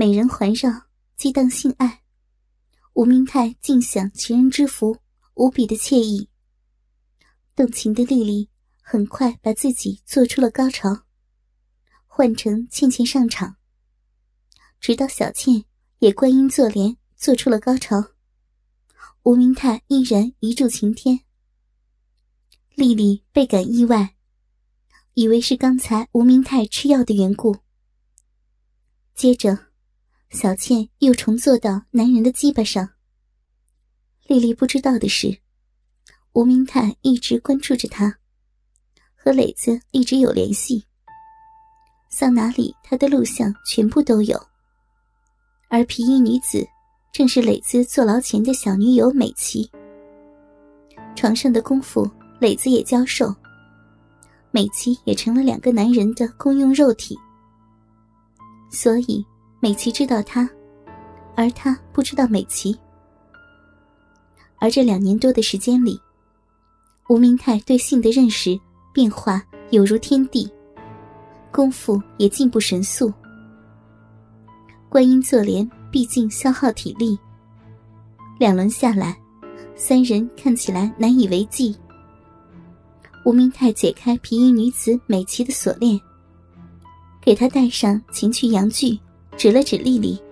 美人环绕，激荡性爱，吴明泰尽享情人之福，无比的惬意。动情的丽丽很快把自己做出了高潮，换成倩倩上场，直到小倩也观音坐莲，做出了高潮。吴明泰依然一柱擎天。丽丽倍感意外，以为是刚才吴明泰吃药的缘故。接着，小倩又重坐到男人的鸡巴上。丽丽不知道的是，吴明泰一直关注着她，和磊子一直有联系。桑拿里他的录像全部都有，而皮衣女子正是磊子坐牢前的小女友美琪。床上的功夫。磊子也教授，美琪也成了两个男人的公用肉体，所以美琪知道他，而他不知道美琪。而这两年多的时间里，吴明泰对性的认识变化有如天地，功夫也进步神速。观音坐莲毕竟消耗体力，两轮下来，三人看起来难以为继。吴明泰解开皮衣女子美琪的锁链，给她戴上情趣阳具，指了指丽丽，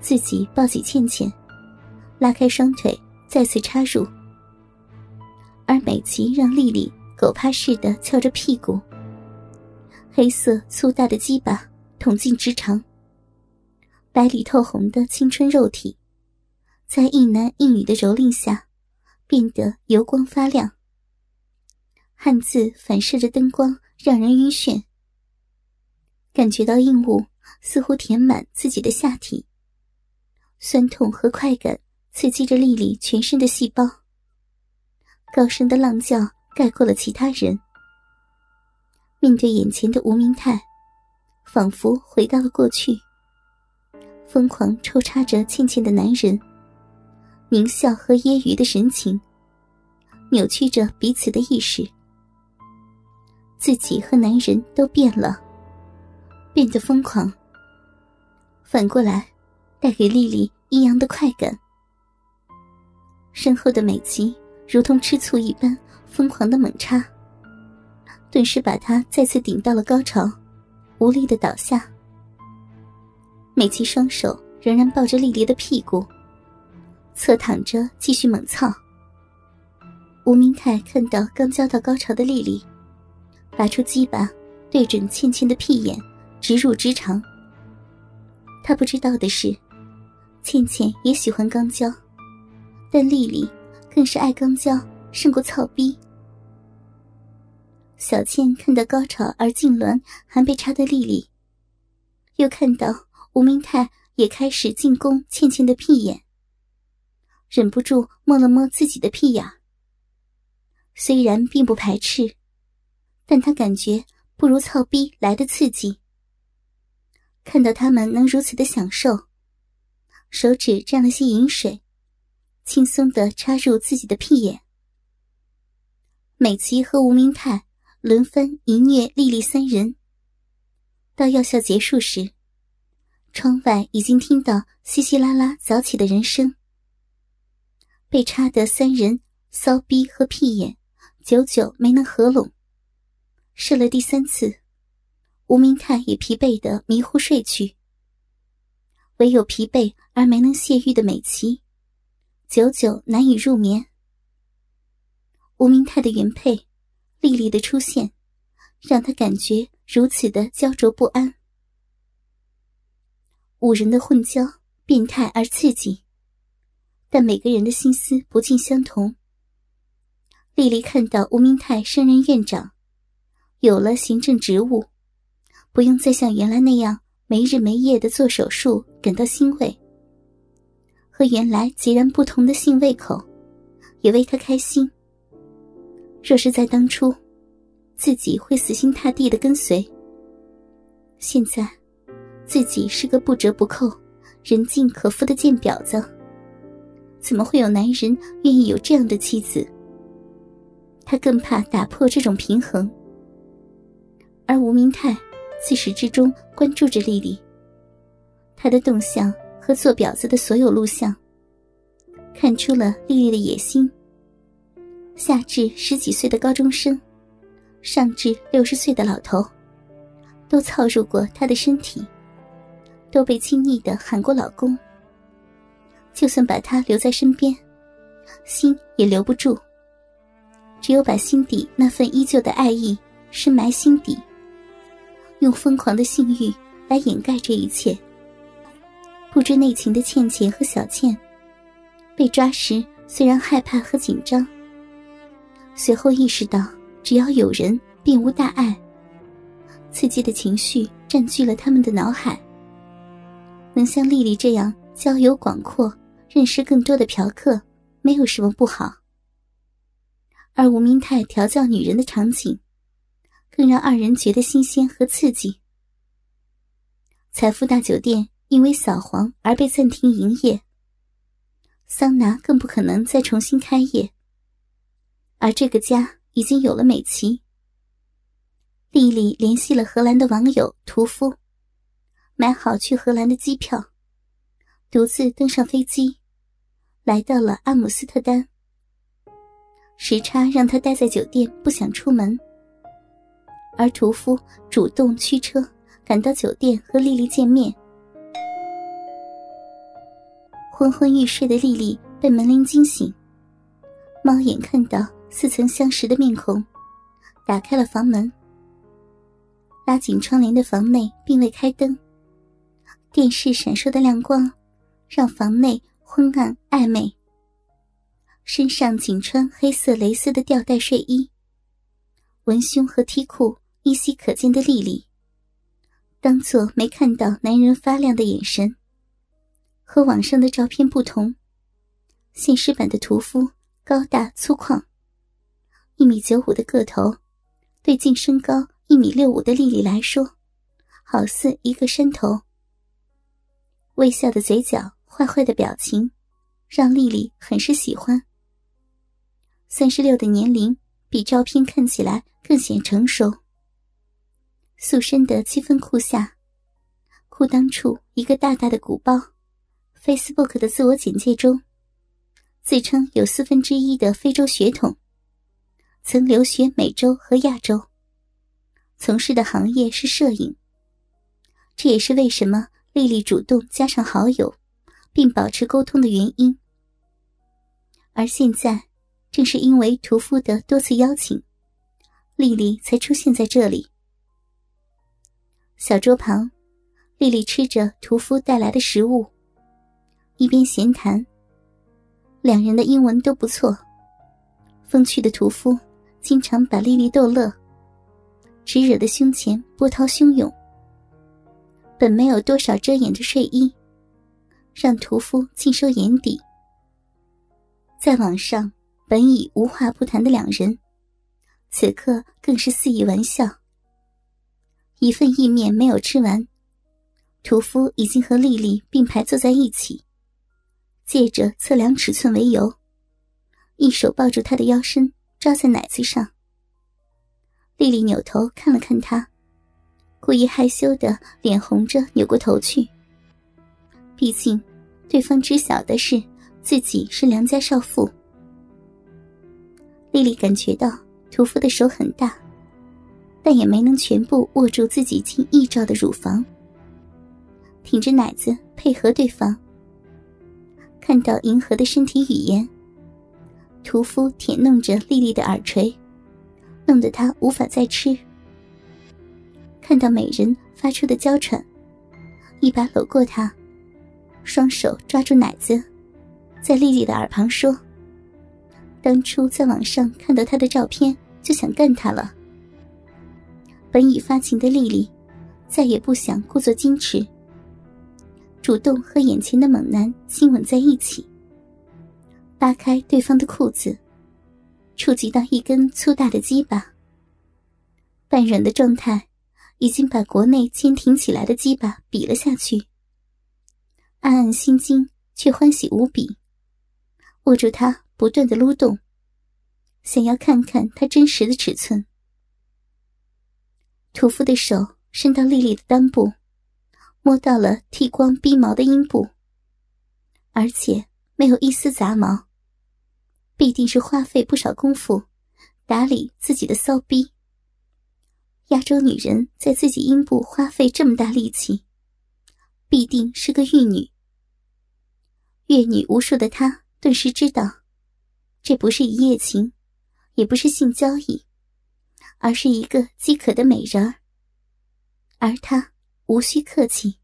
自己抱起倩倩，拉开双腿，再次插入。而美琪让丽丽狗趴似的翘着屁股，黑色粗大的鸡巴捅进直肠，白里透红的青春肉体，在一男一女的蹂躏下，变得油光发亮。汉字反射着灯光，让人晕眩。感觉到硬物似乎填满自己的下体，酸痛和快感刺激着丽丽全身的细胞。高声的浪叫盖过了其他人。面对眼前的吴明泰，仿佛回到了过去。疯狂抽插着倩倩的男人，狞笑和揶揄的神情，扭曲着彼此的意识。自己和男人都变了，变得疯狂。反过来，带给丽丽异样的快感。身后的美琪如同吃醋一般疯狂的猛插，顿时把她再次顶到了高潮，无力的倒下。美琪双手仍然抱着丽丽的屁股，侧躺着继续猛操。吴明泰看到刚交到高潮的丽丽。拔出鸡巴，对准倩倩的屁眼，直入直肠。他不知道的是，倩倩也喜欢肛交，但丽丽更是爱肛交胜过操逼。小倩看到高潮而痉挛还被插的丽丽，又看到吴明泰也开始进攻倩倩的屁眼，忍不住摸了摸自己的屁眼。虽然并不排斥。但他感觉不如操逼来的刺激。看到他们能如此的享受，手指沾了些饮水，轻松的插入自己的屁眼。美琪和吴明泰轮番一虐丽丽三人。到药效结束时，窗外已经听到稀稀拉拉早起的人声。被插的三人骚逼和屁眼，久久没能合拢。射了第三次，吴明泰也疲惫的迷糊睡去。唯有疲惫而没能泄欲的美琪，久久难以入眠。吴明泰的原配丽丽的出现，让他感觉如此的焦灼不安。五人的混交变态而刺激，但每个人的心思不尽相同。丽丽看到吴明泰升任院长。有了行政职务，不用再像原来那样没日没夜的做手术，感到欣慰。和原来截然不同的性胃口，也为他开心。若是在当初，自己会死心塌地的跟随。现在，自己是个不折不扣、人尽可夫的贱婊子，怎么会有男人愿意有这样的妻子？他更怕打破这种平衡。而吴明泰自始至终关注着丽丽，她的动向和做婊子的所有录像，看出了丽丽的野心。下至十几岁的高中生，上至六十岁的老头，都操入过她的身体，都被轻易的喊过老公。就算把他留在身边，心也留不住。只有把心底那份依旧的爱意深埋心底，用疯狂的性欲来掩盖这一切。不知内情的倩倩和小倩，被抓时虽然害怕和紧张。随后意识到，只要有人，并无大碍。刺激的情绪占据了他们的脑海。能像丽丽这样交友广阔、认识更多的嫖客，没有什么不好。而吴明泰调教女人的场景，更让二人觉得新鲜和刺激。财富大酒店因为扫黄而被暂停营业，桑拿更不可能再重新开业。而这个家已经有了美琪。丽丽联系了荷兰的网友屠夫，买好去荷兰的机票，独自登上飞机，来到了阿姆斯特丹。时差让他待在酒店，不想出门。而屠夫主动驱车赶到酒店和丽丽见面。昏昏欲睡的丽丽被门铃惊醒，猫眼看到。似曾相识的面孔，打开了房门。拉紧窗帘的房内并未开灯，电视闪烁的亮光让房内昏暗暧昧。身上仅穿黑色蕾丝的吊带睡衣，文胸和 T 裤依稀可见的丽丽，当作没看到男人发亮的眼神。和网上的照片不同，现实版的屠夫高大粗犷。一米九五的个头，对净身高一米六五的丽丽来说，好似一个山头。微笑的嘴角，坏坏的表情，让丽丽很是喜欢。三十六的年龄，比照片看起来更显成熟。塑身的七分裤下，裤裆处一个大大的鼓包。Facebook 的自我简介中，自称有四分之一的非洲血统。曾留学美洲和亚洲，从事的行业是摄影。这也是为什么丽丽主动加上好友，并保持沟通的原因。而现在，正是因为屠夫的多次邀请，丽丽才出现在这里。小桌旁，丽丽吃着屠夫带来的食物，一边闲谈。两人的英文都不错，风趣的屠夫。经常把丽丽逗乐，只惹得胸前波涛汹涌。本没有多少遮掩的睡衣，让屠夫尽收眼底。在网上本已无话不谈的两人，此刻更是肆意玩笑。一份意面没有吃完，屠夫已经和丽丽并排坐在一起，借着测量尺寸为由，一手抱住她的腰身。抓在奶子上，丽丽扭头看了看他，故意害羞的脸红着扭过头去。毕竟，对方知晓的是自己是良家少妇。丽丽感觉到屠夫的手很大，但也没能全部握住自己近一兆的乳房，挺着奶子配合对方。看到银河的身体语言。屠夫舔弄着丽丽的耳垂，弄得她无法再吃。看到美人发出的娇喘，一把搂过她，双手抓住奶子，在丽丽的耳旁说：“当初在网上看到她的照片，就想干她了。”本已发情的丽丽，再也不想故作矜持，主动和眼前的猛男亲吻在一起。扒开对方的裤子，触及到一根粗大的鸡巴。半软的状态，已经把国内坚挺起来的鸡巴比了下去。暗暗心惊，却欢喜无比，握住它，不断的撸动，想要看看它真实的尺寸。屠夫的手伸到丽丽的裆部，摸到了剃光逼毛的阴部，而且没有一丝杂毛，必定是花费不少功夫打理自己的骚逼。亚洲女人在自己阴部花费这么大力气，必定是个玉女。阅女无数的她顿时知道，这不是一夜情，也不是性交易，而是一个饥渴的美人儿。而他无需客气，